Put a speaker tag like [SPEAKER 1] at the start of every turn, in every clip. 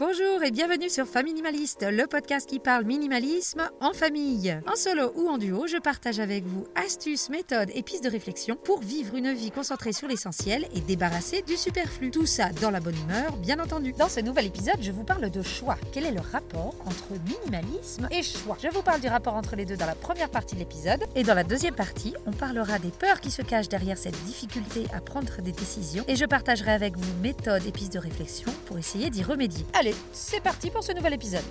[SPEAKER 1] Bonjour et bienvenue sur Faminimaliste, le podcast qui parle minimalisme en famille. En solo ou en duo, je partage avec vous astuces, méthodes et pistes de réflexion pour vivre une vie concentrée sur l'essentiel et débarrassée du superflu. Tout ça dans la bonne humeur, bien entendu. Dans ce nouvel épisode, je vous parle de choix. Quel est le rapport entre minimalisme et choix? Je vous parle du rapport entre les deux dans la première partie de l'épisode et dans la deuxième partie, on parlera des peurs qui se cachent derrière cette difficulté à prendre des décisions et je partagerai avec vous méthodes et pistes de réflexion pour essayer d'y remédier. Allez, c'est parti pour ce nouvel épisode.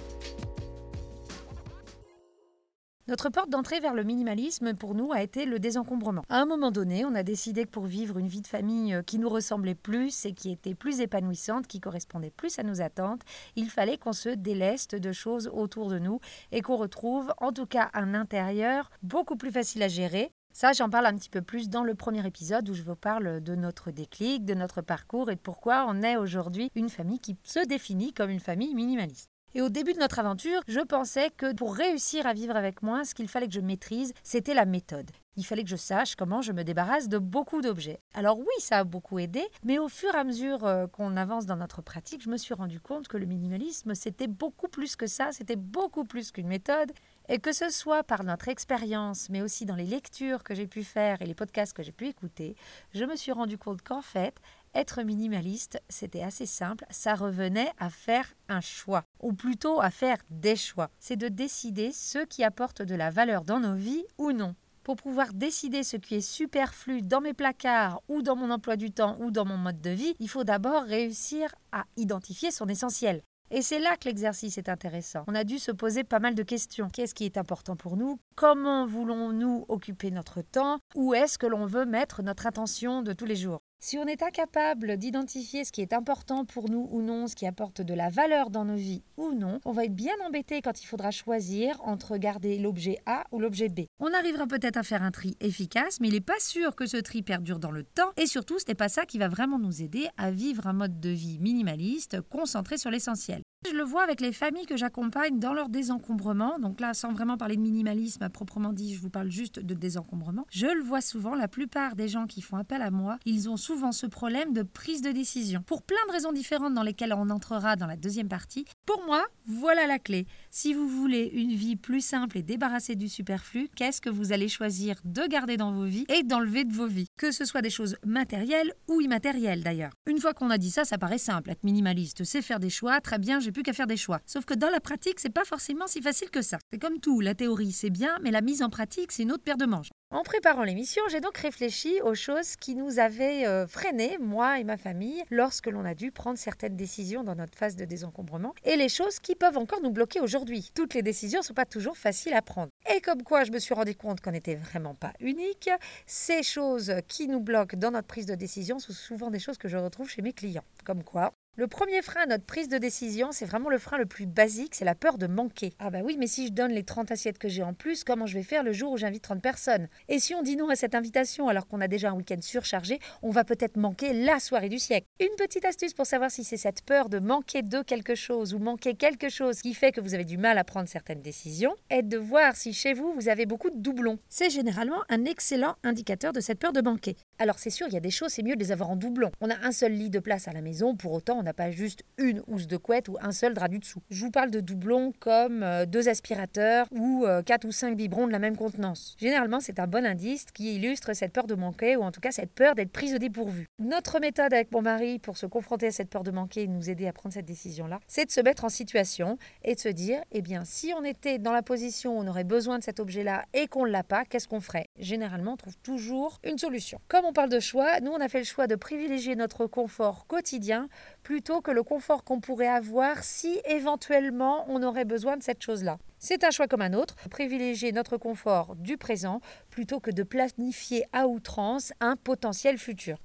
[SPEAKER 1] Notre porte d'entrée vers le minimalisme pour nous a été le désencombrement. À un moment donné, on a décidé que pour vivre une vie de famille euh, qui nous ressemblait plus et qui était plus épanouissante, qui correspondait plus à nos attentes, il fallait qu'on se déleste de choses autour de nous et qu'on retrouve en tout cas un intérieur beaucoup plus facile à gérer ça, j'en parle un petit peu plus dans le premier épisode où je vous parle de notre déclic, de notre parcours et de pourquoi on est aujourd'hui une famille qui se définit comme une famille minimaliste. Et au début de notre aventure, je pensais que pour réussir à vivre avec moi, ce qu'il fallait que je maîtrise, c'était la méthode. Il fallait que je sache comment je me débarrasse de beaucoup d'objets. Alors oui, ça a beaucoup aidé, mais au fur et à mesure euh, qu'on avance dans notre pratique, je me suis rendu compte que le minimalisme, c'était beaucoup plus que ça, c'était beaucoup plus qu'une méthode, et que ce soit par notre expérience, mais aussi dans les lectures que j'ai pu faire et les podcasts que j'ai pu écouter, je me suis rendu compte qu'en fait, être minimaliste, c'était assez simple, ça revenait à faire un choix, ou plutôt à faire des choix. C'est de décider ce qui apporte de la valeur dans nos vies ou non. Pour pouvoir décider ce qui est superflu dans mes placards ou dans mon emploi du temps ou dans mon mode de vie, il faut d'abord réussir à identifier son essentiel. Et c'est là que l'exercice est intéressant. On a dû se poser pas mal de questions. Qu'est-ce qui est important pour nous? Comment voulons-nous occuper notre temps? Où est-ce que l'on veut mettre notre attention de tous les jours? Si on est incapable d'identifier ce qui est important pour nous ou non, ce qui apporte de la valeur dans nos vies ou non, on va être bien embêté quand il faudra choisir entre garder l'objet A ou l'objet B. On arrivera peut-être à faire un tri efficace, mais il n'est pas sûr que ce tri perdure dans le temps et surtout ce n'est pas ça qui va vraiment nous aider à vivre un mode de vie minimaliste concentré sur l'essentiel. Je le vois avec les familles que j'accompagne dans leur désencombrement. Donc là, sans vraiment parler de minimalisme à proprement dit, je vous parle juste de désencombrement. Je le vois souvent, la plupart des gens qui font appel à moi, ils ont souvent ce problème de prise de décision. Pour plein de raisons différentes dans lesquelles on entrera dans la deuxième partie, pour moi, voilà la clé. Si vous voulez une vie plus simple et débarrassée du superflu, qu'est-ce que vous allez choisir de garder dans vos vies et d'enlever de vos vies? Que ce soit des choses matérielles ou immatérielles d'ailleurs. Une fois qu'on a dit ça, ça paraît simple. Être minimaliste, c'est faire des choix. Très bien, plus qu'à faire des choix. Sauf que dans la pratique, c'est pas forcément si facile que ça. C'est comme tout, la théorie c'est bien, mais la mise en pratique c'est une autre paire de manches. En préparant l'émission, j'ai donc réfléchi aux choses qui nous avaient euh, freiné, moi et ma famille, lorsque l'on a dû prendre certaines décisions dans notre phase de désencombrement, et les choses qui peuvent encore nous bloquer aujourd'hui. Toutes les décisions ne sont pas toujours faciles à prendre. Et comme quoi je me suis rendu compte qu'on n'était vraiment pas unique, ces choses qui nous bloquent dans notre prise de décision sont souvent des choses que je retrouve chez mes clients. Comme quoi, le premier frein à notre prise de décision, c'est vraiment le frein le plus basique, c'est la peur de manquer. Ah bah oui, mais si je donne les 30 assiettes que j'ai en plus, comment je vais faire le jour où j'invite 30 personnes? Et si on dit non à cette invitation alors qu'on a déjà un week-end surchargé, on va peut-être manquer la soirée du siècle. Une petite astuce pour savoir si c'est cette peur de manquer de quelque chose ou manquer quelque chose qui fait que vous avez du mal à prendre certaines décisions, est de voir si chez vous vous avez beaucoup de doublons. C'est généralement un excellent indicateur de cette peur de manquer. Alors c'est sûr, il y a des choses, c'est mieux de les avoir en doublon. On a un seul lit de place à la maison, pour autant on pas juste une housse de couette ou un seul drap du dessous. Je vous parle de doublons comme euh, deux aspirateurs ou euh, quatre ou cinq biberons de la même contenance. Généralement, c'est un bon indice qui illustre cette peur de manquer ou en tout cas cette peur d'être prise au dépourvu. Notre méthode avec mon mari pour se confronter à cette peur de manquer et nous aider à prendre cette décision-là, c'est de se mettre en situation et de se dire, eh bien, si on était dans la position où on aurait besoin de cet objet-là et qu'on ne l'a pas, qu'est-ce qu'on ferait? Généralement, on trouve toujours une solution. Comme on parle de choix, nous, on a fait le choix de privilégier notre confort quotidien plutôt que le confort qu'on pourrait avoir si éventuellement on aurait besoin de cette chose-là. C'est un choix comme un autre, privilégier notre confort du présent plutôt que de planifier à outrance un potentiel futur.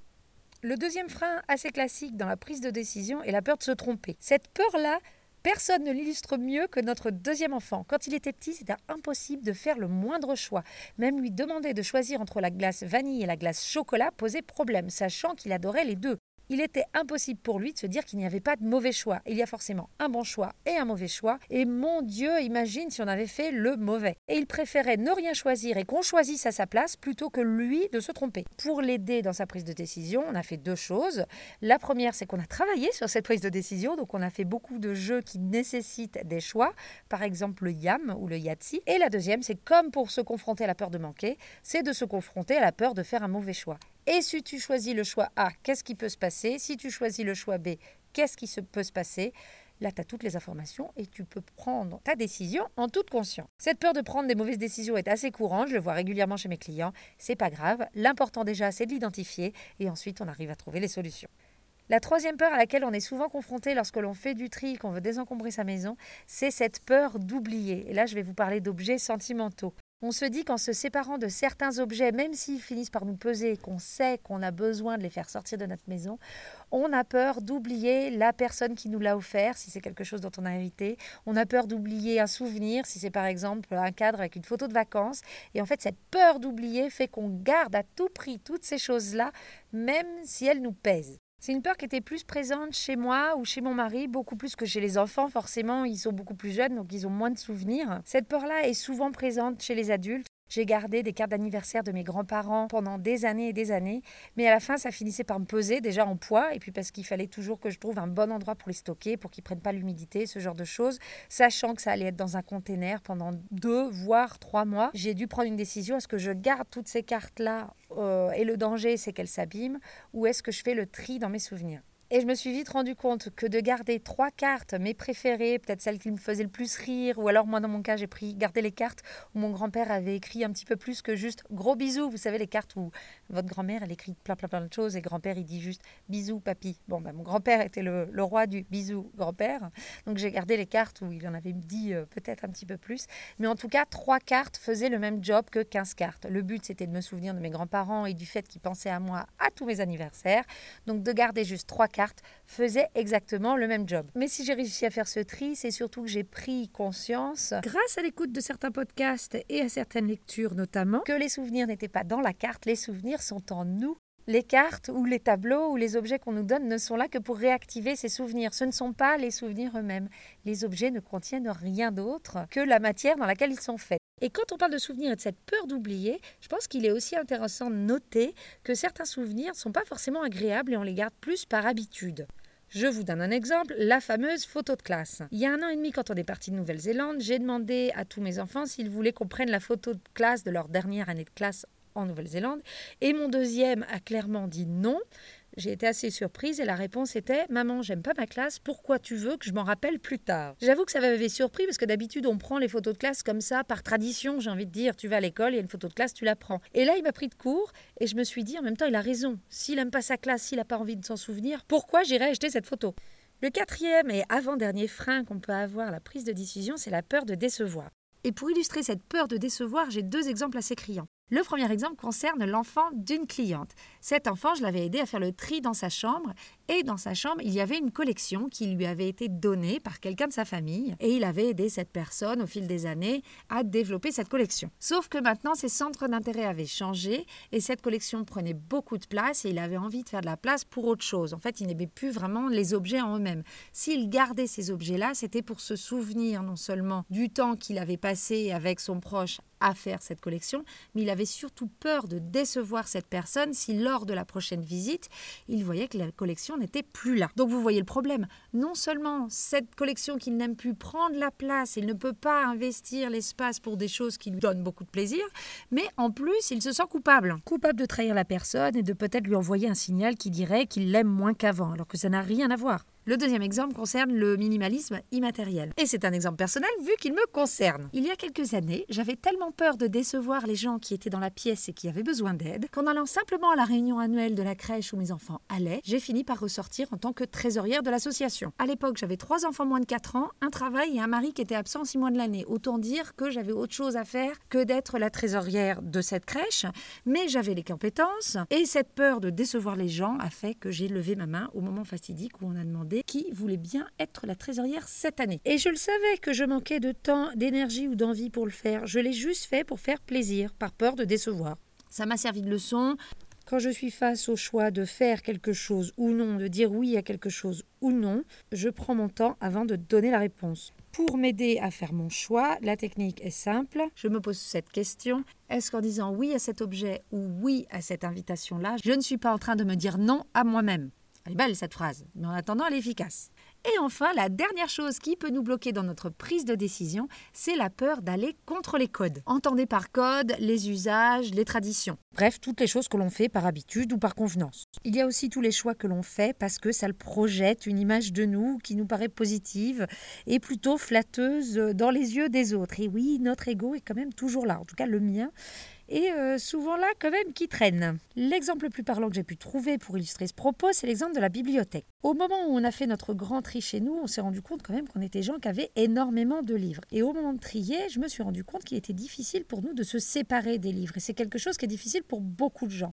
[SPEAKER 1] Le deuxième frein assez classique dans la prise de décision est la peur de se tromper. Cette peur-là, Personne ne l'illustre mieux que notre deuxième enfant. Quand il était petit, c'était impossible de faire le moindre choix. Même lui demander de choisir entre la glace vanille et la glace chocolat posait problème, sachant qu'il adorait les deux. Il était impossible pour lui de se dire qu'il n'y avait pas de mauvais choix. Il y a forcément un bon choix et un mauvais choix. Et mon Dieu, imagine si on avait fait le mauvais. Et il préférait ne rien choisir et qu'on choisisse à sa place plutôt que lui de se tromper. Pour l'aider dans sa prise de décision, on a fait deux choses. La première, c'est qu'on a travaillé sur cette prise de décision. Donc on a fait beaucoup de jeux qui nécessitent des choix. Par exemple le YAM ou le Yahtzee. Et la deuxième, c'est comme pour se confronter à la peur de manquer, c'est de se confronter à la peur de faire un mauvais choix. Et si tu choisis le choix A, qu'est-ce qui peut se passer? Si tu choisis le choix B, qu'est-ce qui peut se passer? Là, tu as toutes les informations et tu peux prendre ta décision en toute conscience. Cette peur de prendre des mauvaises décisions est assez courante, je le vois régulièrement chez mes clients. C'est pas grave. L'important déjà, c'est de l'identifier et ensuite on arrive à trouver les solutions. La troisième peur à laquelle on est souvent confronté lorsque l'on fait du tri, qu'on veut désencombrer sa maison, c'est cette peur d'oublier. Et là, je vais vous parler d'objets sentimentaux. On se dit qu'en se séparant de certains objets, même s'ils finissent par nous peser, qu'on sait qu'on a besoin de les faire sortir de notre maison, on a peur d'oublier la personne qui nous l'a offert, si c'est quelque chose dont on a hérité. On a peur d'oublier un souvenir, si c'est par exemple un cadre avec une photo de vacances. Et en fait, cette peur d'oublier fait qu'on garde à tout prix toutes ces choses-là, même si elles nous pèsent. C'est une peur qui était plus présente chez moi ou chez mon mari, beaucoup plus que chez les enfants. Forcément, ils sont beaucoup plus jeunes, donc ils ont moins de souvenirs. Cette peur-là est souvent présente chez les adultes. J'ai gardé des cartes d'anniversaire de mes grands-parents pendant des années et des années, mais à la fin, ça finissait par me peser déjà en poids, et puis parce qu'il fallait toujours que je trouve un bon endroit pour les stocker, pour qu'ils prennent pas l'humidité, ce genre de choses, sachant que ça allait être dans un container pendant deux, voire trois mois. J'ai dû prendre une décision est-ce que je garde toutes ces cartes-là euh, et le danger, c'est qu'elles s'abîment, ou est-ce que je fais le tri dans mes souvenirs? Et je me suis vite rendu compte que de garder trois cartes, mes préférées, peut-être celles qui me faisaient le plus rire, ou alors moi dans mon cas j'ai pris gardé les cartes où mon grand-père avait écrit un petit peu plus que juste gros bisous. Vous savez les cartes où votre grand-mère elle écrit plein plein plein de choses et grand-père il dit juste bisous papy. Bon ben mon grand-père était le, roi du bisou grand-père, donc j'ai gardé les cartes où il en avait dit euh, peut-être un petit peu plus. Mais en tout cas trois cartes faisaient le même job que 15 cartes. Le but c'était de me souvenir de mes grands-parents et du fait qu'ils pensaient à moi à tous mes anniversaires. Donc de garder juste trois cartes faisait exactement le même job. Mais si j'ai réussi à faire ce tri, c'est surtout que j'ai pris conscience, grâce à l'écoute de certains podcasts et à certaines lectures notamment, que les souvenirs n'étaient pas dans la carte, les souvenirs sont en nous. Les cartes ou les tableaux ou les objets qu'on nous donne ne sont là que pour réactiver ces souvenirs. Ce ne sont pas les souvenirs eux-mêmes. Les objets ne contiennent rien d'autre que la matière dans laquelle ils sont faits. Et quand on parle de souvenirs et de cette peur d'oublier, je pense qu'il est aussi intéressant de noter que certains souvenirs ne sont pas forcément agréables et on les garde plus par habitude. Je vous donne un exemple, la fameuse photo de classe. Il y a un an et demi, quand on est parti de Nouvelle-Zélande, j'ai demandé à tous mes enfants s'ils voulaient qu'on prenne la photo de classe de leur dernière année de classe en Nouvelle-Zélande. Et mon deuxième a clairement dit non. J'ai été assez surprise et la réponse était Maman, j'aime pas ma classe, pourquoi tu veux que je m'en rappelle plus tard? J'avoue que ça m'avait surpris parce que d'habitude on prend les photos de classe comme ça, par tradition, j'ai envie de dire, tu vas à l'école, il y a une photo de classe, tu la prends. Et là il m'a pris de court et je me suis dit en même temps il a raison, s'il aime pas sa classe, s'il n'a pas envie de s'en souvenir, pourquoi j'irais acheter cette photo? Le quatrième et avant-dernier frein qu'on peut avoir à la prise de décision, c'est la peur de décevoir. Et pour illustrer cette peur de décevoir, j'ai deux exemples assez criants. Le premier exemple concerne l'enfant d'une cliente. Cet enfant, je l'avais aidé à faire le tri dans sa chambre et dans sa chambre, il y avait une collection qui lui avait été donnée par quelqu'un de sa famille et il avait aidé cette personne au fil des années à développer cette collection. Sauf que maintenant, ses centres d'intérêt avaient changé et cette collection prenait beaucoup de place et il avait envie de faire de la place pour autre chose. En fait, il n'aimait plus vraiment les objets en eux-mêmes. S'il gardait ces objets-là, c'était pour se souvenir non seulement du temps qu'il avait passé avec son proche à faire cette collection, mais il avait surtout peur de décevoir cette personne si lors de la prochaine visite, il voyait que la collection n'était plus là. Donc vous voyez le problème. Non seulement cette collection qu'il n'aime plus prend de la place, il ne peut pas investir l'espace pour des choses qui lui donnent beaucoup de plaisir, mais en plus il se sent coupable. Coupable de trahir la personne et de peut-être lui envoyer un signal qui dirait qu'il l'aime moins qu'avant, alors que ça n'a rien à voir. Le deuxième exemple concerne le minimalisme immatériel. Et c'est un exemple personnel vu qu'il me concerne. Il y a quelques années, j'avais tellement peur de décevoir les gens qui étaient dans la pièce et qui avaient besoin d'aide qu'en allant simplement à la réunion annuelle de la crèche où mes enfants allaient, j'ai fini par ressortir en tant que trésorière de l'association. À l'époque, j'avais trois enfants moins de 4 ans, un travail et un mari qui étaient absents six mois de l'année. Autant dire que j'avais autre chose à faire que d'être la trésorière de cette crèche, mais j'avais les compétences et cette peur de décevoir les gens a fait que j'ai levé ma main au moment fastidique où on a demandé qui voulait bien être la trésorière cette année. Et je le savais que je manquais de temps, d'énergie ou d'envie pour le faire. Je l'ai juste fait pour faire plaisir, par peur de décevoir. Ça m'a servi de leçon. Quand je suis face au choix de faire quelque chose ou non, de dire oui à quelque chose ou non, je prends mon temps avant de donner la réponse. Pour m'aider à faire mon choix, la technique est simple. Je me pose cette question. Est-ce qu'en disant oui à cet objet ou oui à cette invitation-là, je ne suis pas en train de me dire non à moi-même? Elle est belle cette phrase, mais en attendant, elle est efficace. Et enfin, la dernière chose qui peut nous bloquer dans notre prise de décision, c'est la peur d'aller contre les codes. Entendez par code les usages, les traditions. Bref, toutes les choses que l'on fait par habitude ou par convenance. Il y a aussi tous les choix que l'on fait parce que ça le projette une image de nous qui nous paraît positive et plutôt flatteuse dans les yeux des autres. Et oui, notre ego est quand même toujours là, en tout cas le mien et euh, souvent là quand même qui traîne. L'exemple le plus parlant que j'ai pu trouver pour illustrer ce propos, c'est l'exemple de la bibliothèque. Au moment où on a fait notre grand tri chez nous, on s'est rendu compte quand même qu'on était gens qui avaient énormément de livres. Et au moment de trier, je me suis rendu compte qu'il était difficile pour nous de se séparer des livres. Et c'est quelque chose qui est difficile pour beaucoup de gens.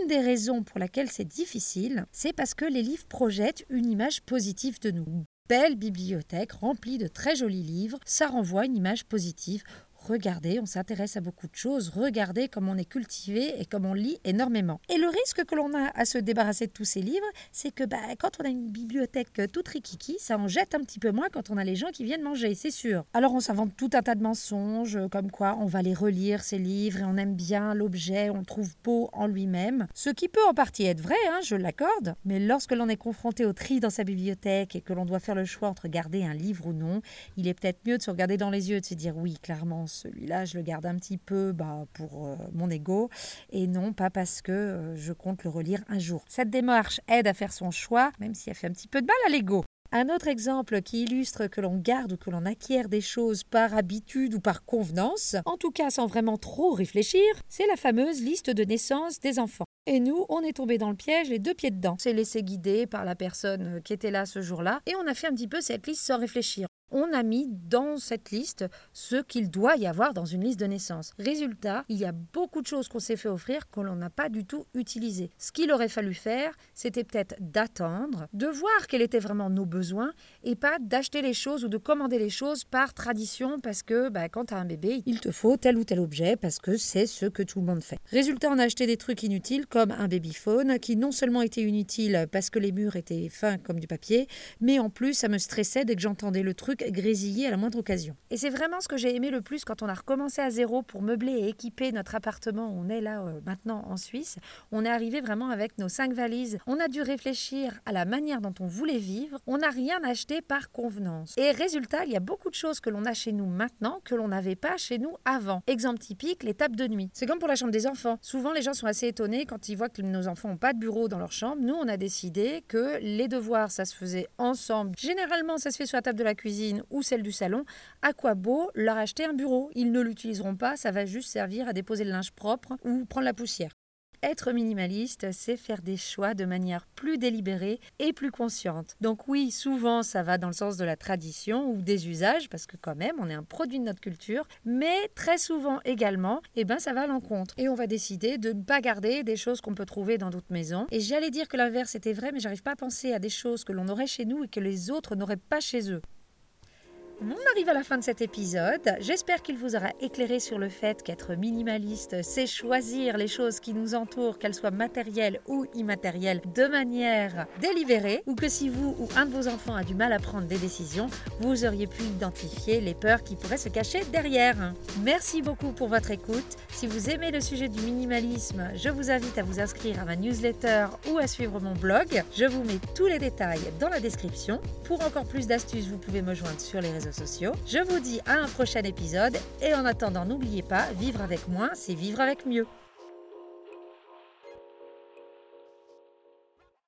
[SPEAKER 1] Une des raisons pour laquelle c'est difficile, c'est parce que les livres projettent une image positive de nous belle bibliothèque remplie de très jolis livres, ça renvoie une image positive regardez, on s'intéresse à beaucoup de choses, regardez comme on est cultivé et comme on lit énormément. Et le risque que l'on a à se débarrasser de tous ces livres, c'est que bah, quand on a une bibliothèque toute rikiki, ça en jette un petit peu moins quand on a les gens qui viennent manger, c'est sûr. Alors on s'invente tout un tas de mensonges, comme quoi on va les relire, ces livres, et on aime bien l'objet, on le trouve beau en lui-même. Ce qui peut en partie être vrai, hein, je l'accorde, mais lorsque l'on est confronté au tri dans sa bibliothèque et que l'on doit faire le choix entre garder un livre ou non, il est peut-être mieux de se regarder dans les yeux, de se dire oui, clairement, celui-là, je le garde un petit peu bah, pour euh, mon ego et non pas parce que euh, je compte le relire un jour. Cette démarche aide à faire son choix, même si elle fait un petit peu de mal à l'ego. Un autre exemple qui illustre que l'on garde ou que l'on acquiert des choses par habitude ou par convenance, en tout cas sans vraiment trop réfléchir, c'est la fameuse liste de naissance des enfants. Et nous, on est tombé dans le piège les deux pieds dedans. C'est laissé guider par la personne qui était là ce jour-là et on a fait un petit peu cette liste sans réfléchir on a mis dans cette liste ce qu'il doit y avoir dans une liste de naissance. Résultat, il y a beaucoup de choses qu'on s'est fait offrir que l'on n'a pas du tout utilisées. Ce qu'il aurait fallu faire, c'était peut-être d'attendre, de voir quels étaient vraiment nos besoins et pas d'acheter les choses ou de commander les choses par tradition parce que bah, quand tu as un bébé, il te faut tel ou tel objet parce que c'est ce que tout le monde fait. Résultat, on a acheté des trucs inutiles comme un babyphone qui non seulement était inutile parce que les murs étaient fins comme du papier, mais en plus ça me stressait dès que j'entendais le truc grésiller à la moindre occasion. Et c'est vraiment ce que j'ai aimé le plus quand on a recommencé à zéro pour meubler et équiper notre appartement. On est là euh, maintenant en Suisse. On est arrivé vraiment avec nos cinq valises. On a dû réfléchir à la manière dont on voulait vivre. On n'a rien acheté par convenance. Et résultat, il y a beaucoup de choses que l'on a chez nous maintenant que l'on n'avait pas chez nous avant. Exemple typique, les tables de nuit. C'est comme pour la chambre des enfants. Souvent, les gens sont assez étonnés quand ils voient que nos enfants n'ont pas de bureau dans leur chambre. Nous, on a décidé que les devoirs, ça se faisait ensemble. Généralement, ça se fait sur la table de la ou celle du salon, à quoi beau leur acheter un bureau? Ils ne l'utiliseront pas, ça va juste servir à déposer le linge propre ou prendre la poussière. Être minimaliste, c'est faire des choix de manière plus délibérée et plus consciente. Donc oui, souvent ça va dans le sens de la tradition ou des usages, parce que quand même on est un produit de notre culture, mais très souvent également, eh ben ça va à l'encontre. Et on va décider de ne pas garder des choses qu'on peut trouver dans d'autres maisons. Et j'allais dire que l'inverse était vrai, mais j'arrive pas à penser à des choses que l'on aurait chez nous et que les autres n'auraient pas chez eux. On arrive à la fin de cet épisode. J'espère qu'il vous aura éclairé sur le fait qu'être minimaliste, c'est choisir les choses qui nous entourent, qu'elles soient matérielles ou immatérielles, de manière délibérée, ou que si vous ou un de vos enfants a du mal à prendre des décisions, vous auriez pu identifier les peurs qui pourraient se cacher derrière. Merci beaucoup pour votre écoute. Si vous aimez le sujet du minimalisme, je vous invite à vous inscrire à ma newsletter ou à suivre mon blog. Je vous mets tous les détails dans la description. Pour encore plus d'astuces, vous pouvez me joindre sur les réseaux Je vous dis à un prochain épisode et en attendant, n'oubliez pas, vivre avec moins, c'est vivre avec mieux.